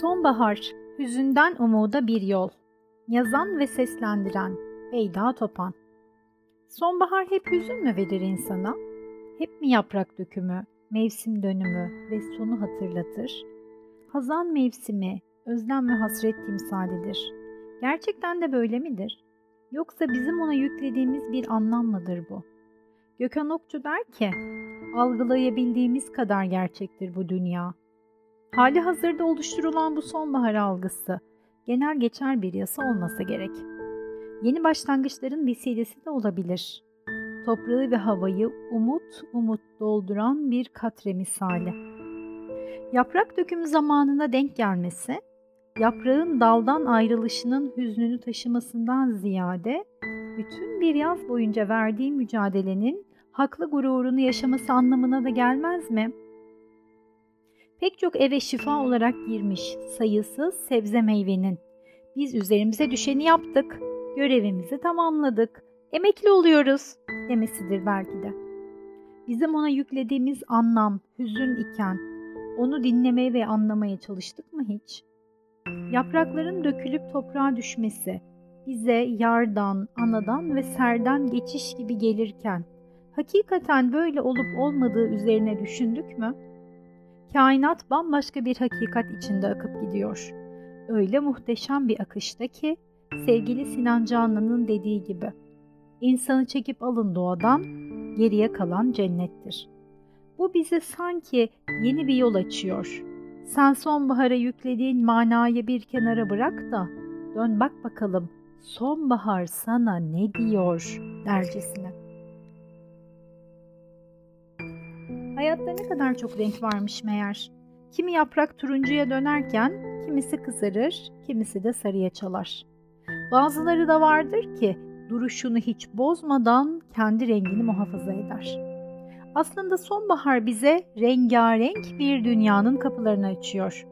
Sonbahar, hüzünden umuda bir yol. Yazan ve seslendiren Beyda Topan. Sonbahar hep hüzün mü verir insana? Hep mi yaprak dökümü, mevsim dönümü ve sonu hatırlatır? Hazan mevsimi, özlem ve hasret timsalidir. Gerçekten de böyle midir? Yoksa bizim ona yüklediğimiz bir anlam mıdır bu? Gökhan Okçu der ki, algılayabildiğimiz kadar gerçektir bu dünya. Hali hazırda oluşturulan bu sonbahar algısı genel geçer bir yasa olmasa gerek. Yeni başlangıçların vesilesi de olabilir. Toprağı ve havayı umut umut dolduran bir katre misali. Yaprak dökümü zamanına denk gelmesi, yaprağın daldan ayrılışının hüznünü taşımasından ziyade bütün bir yaz boyunca verdiği mücadelenin haklı gururunu yaşaması anlamına da gelmez mi?'' Pek çok eve şifa olarak girmiş sayısız sebze meyvenin biz üzerimize düşeni yaptık, görevimizi tamamladık, emekli oluyoruz demesidir belki de. Bizim ona yüklediğimiz anlam, hüzün iken onu dinlemeye ve anlamaya çalıştık mı hiç? Yaprakların dökülüp toprağa düşmesi bize yardan, anadan ve serden geçiş gibi gelirken hakikaten böyle olup olmadığı üzerine düşündük mü? Kainat bambaşka bir hakikat içinde akıp gidiyor. Öyle muhteşem bir akışta ki sevgili Sinan Canlı'nın dediği gibi insanı çekip alın doğadan geriye kalan cennettir. Bu bize sanki yeni bir yol açıyor. Sen sonbahara yüklediğin manayı bir kenara bırak da dön bak bakalım sonbahar sana ne diyor dercesine. Hayatta ne kadar çok renk varmış meğer. Kimi yaprak turuncuya dönerken kimisi kızarır, kimisi de sarıya çalar. Bazıları da vardır ki duruşunu hiç bozmadan kendi rengini muhafaza eder. Aslında sonbahar bize rengarenk bir dünyanın kapılarını açıyor.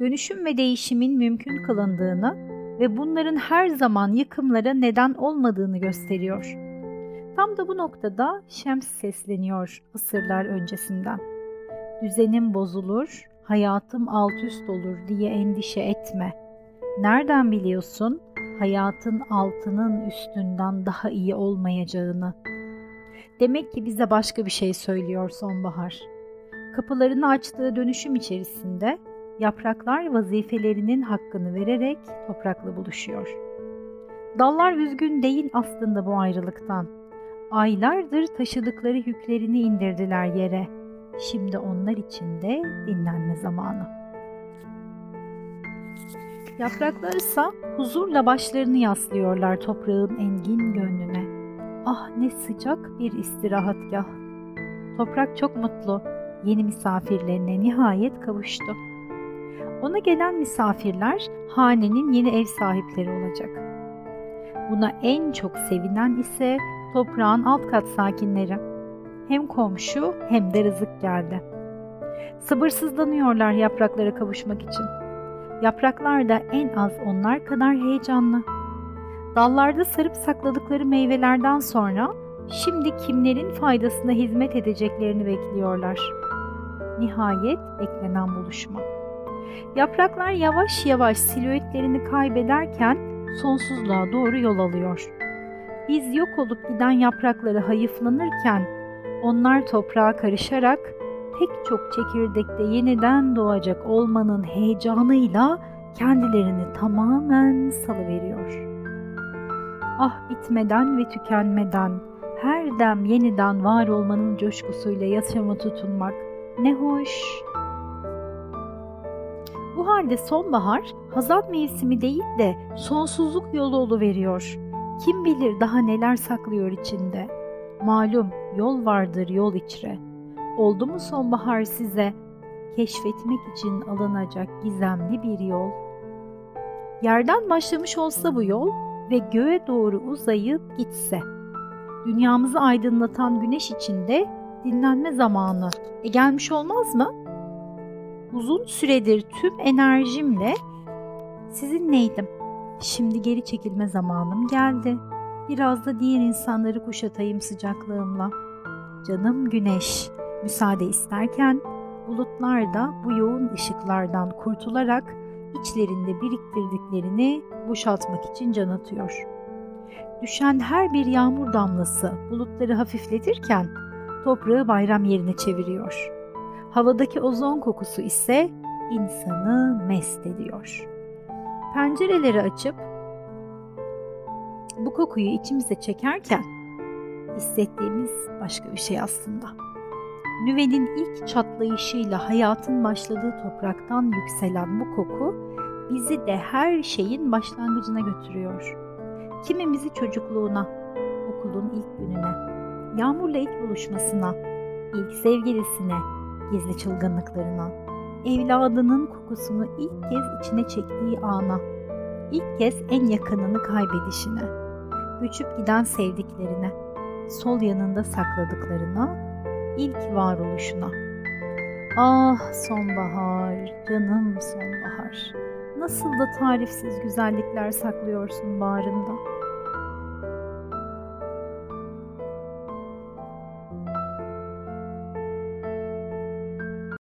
Dönüşüm ve değişimin mümkün kılındığını ve bunların her zaman yıkımlara neden olmadığını gösteriyor. Tam da bu noktada Şems sesleniyor asırlar öncesinden. Düzenim bozulur, hayatım alt üst olur diye endişe etme. Nereden biliyorsun hayatın altının üstünden daha iyi olmayacağını? Demek ki bize başka bir şey söylüyor sonbahar. Kapılarını açtığı dönüşüm içerisinde yapraklar vazifelerinin hakkını vererek toprakla buluşuyor. Dallar üzgün değil aslında bu ayrılıktan Aylardır taşıdıkları yüklerini indirdiler yere. Şimdi onlar için de dinlenme zamanı. Yapraklar ise huzurla başlarını yaslıyorlar toprağın engin gönlüne. Ah ne sıcak bir istirahatgah. Toprak çok mutlu. Yeni misafirlerine nihayet kavuştu. Ona gelen misafirler hanenin yeni ev sahipleri olacak. Buna en çok sevinen ise toprağın alt kat sakinleri. Hem komşu hem de rızık geldi. Sabırsızlanıyorlar yapraklara kavuşmak için. Yapraklar da en az onlar kadar heyecanlı. Dallarda sarıp sakladıkları meyvelerden sonra şimdi kimlerin faydasına hizmet edeceklerini bekliyorlar. Nihayet beklenen buluşma. Yapraklar yavaş yavaş silüetlerini kaybederken sonsuzluğa doğru yol alıyor. Biz yok olup giden yaprakları hayıflanırken onlar toprağa karışarak pek çok çekirdekte yeniden doğacak olmanın heyecanıyla kendilerini tamamen salıveriyor. Ah bitmeden ve tükenmeden her dem yeniden var olmanın coşkusuyla yaşama tutunmak ne hoş. Bu halde sonbahar hazat mevsimi değil de sonsuzluk yolu veriyor. Kim bilir daha neler saklıyor içinde. Malum yol vardır yol içre. Oldu mu sonbahar size keşfetmek için alınacak gizemli bir yol? Yerden başlamış olsa bu yol ve göğe doğru uzayıp gitse. Dünyamızı aydınlatan güneş içinde dinlenme zamanı e gelmiş olmaz mı? Uzun süredir tüm enerjimle sizinleydim. Şimdi geri çekilme zamanım geldi. Biraz da diğer insanları kuşatayım sıcaklığımla. Canım güneş, müsaade isterken bulutlar da bu yoğun ışıklardan kurtularak içlerinde biriktirdiklerini boşaltmak için can atıyor. Düşen her bir yağmur damlası bulutları hafifletirken toprağı bayram yerine çeviriyor. Havadaki ozon kokusu ise insanı mest ediyor. Pencereleri açıp bu kokuyu içimize çekerken hissettiğimiz başka bir şey aslında. Nüvenin ilk çatlayışıyla hayatın başladığı topraktan yükselen bu koku bizi de her şeyin başlangıcına götürüyor. Kimimizi çocukluğuna, okulun ilk gününe, yağmurla ilk buluşmasına, ilk sevgilisine, gizli çılgınlıklarına, evladının kokusunu ilk kez içine çektiği ana, ilk kez en yakınını kaybedişine, göçüp giden sevdiklerine, sol yanında sakladıklarına, ilk varoluşuna. Ah sonbahar, canım sonbahar, nasıl da tarifsiz güzellikler saklıyorsun bağrında.''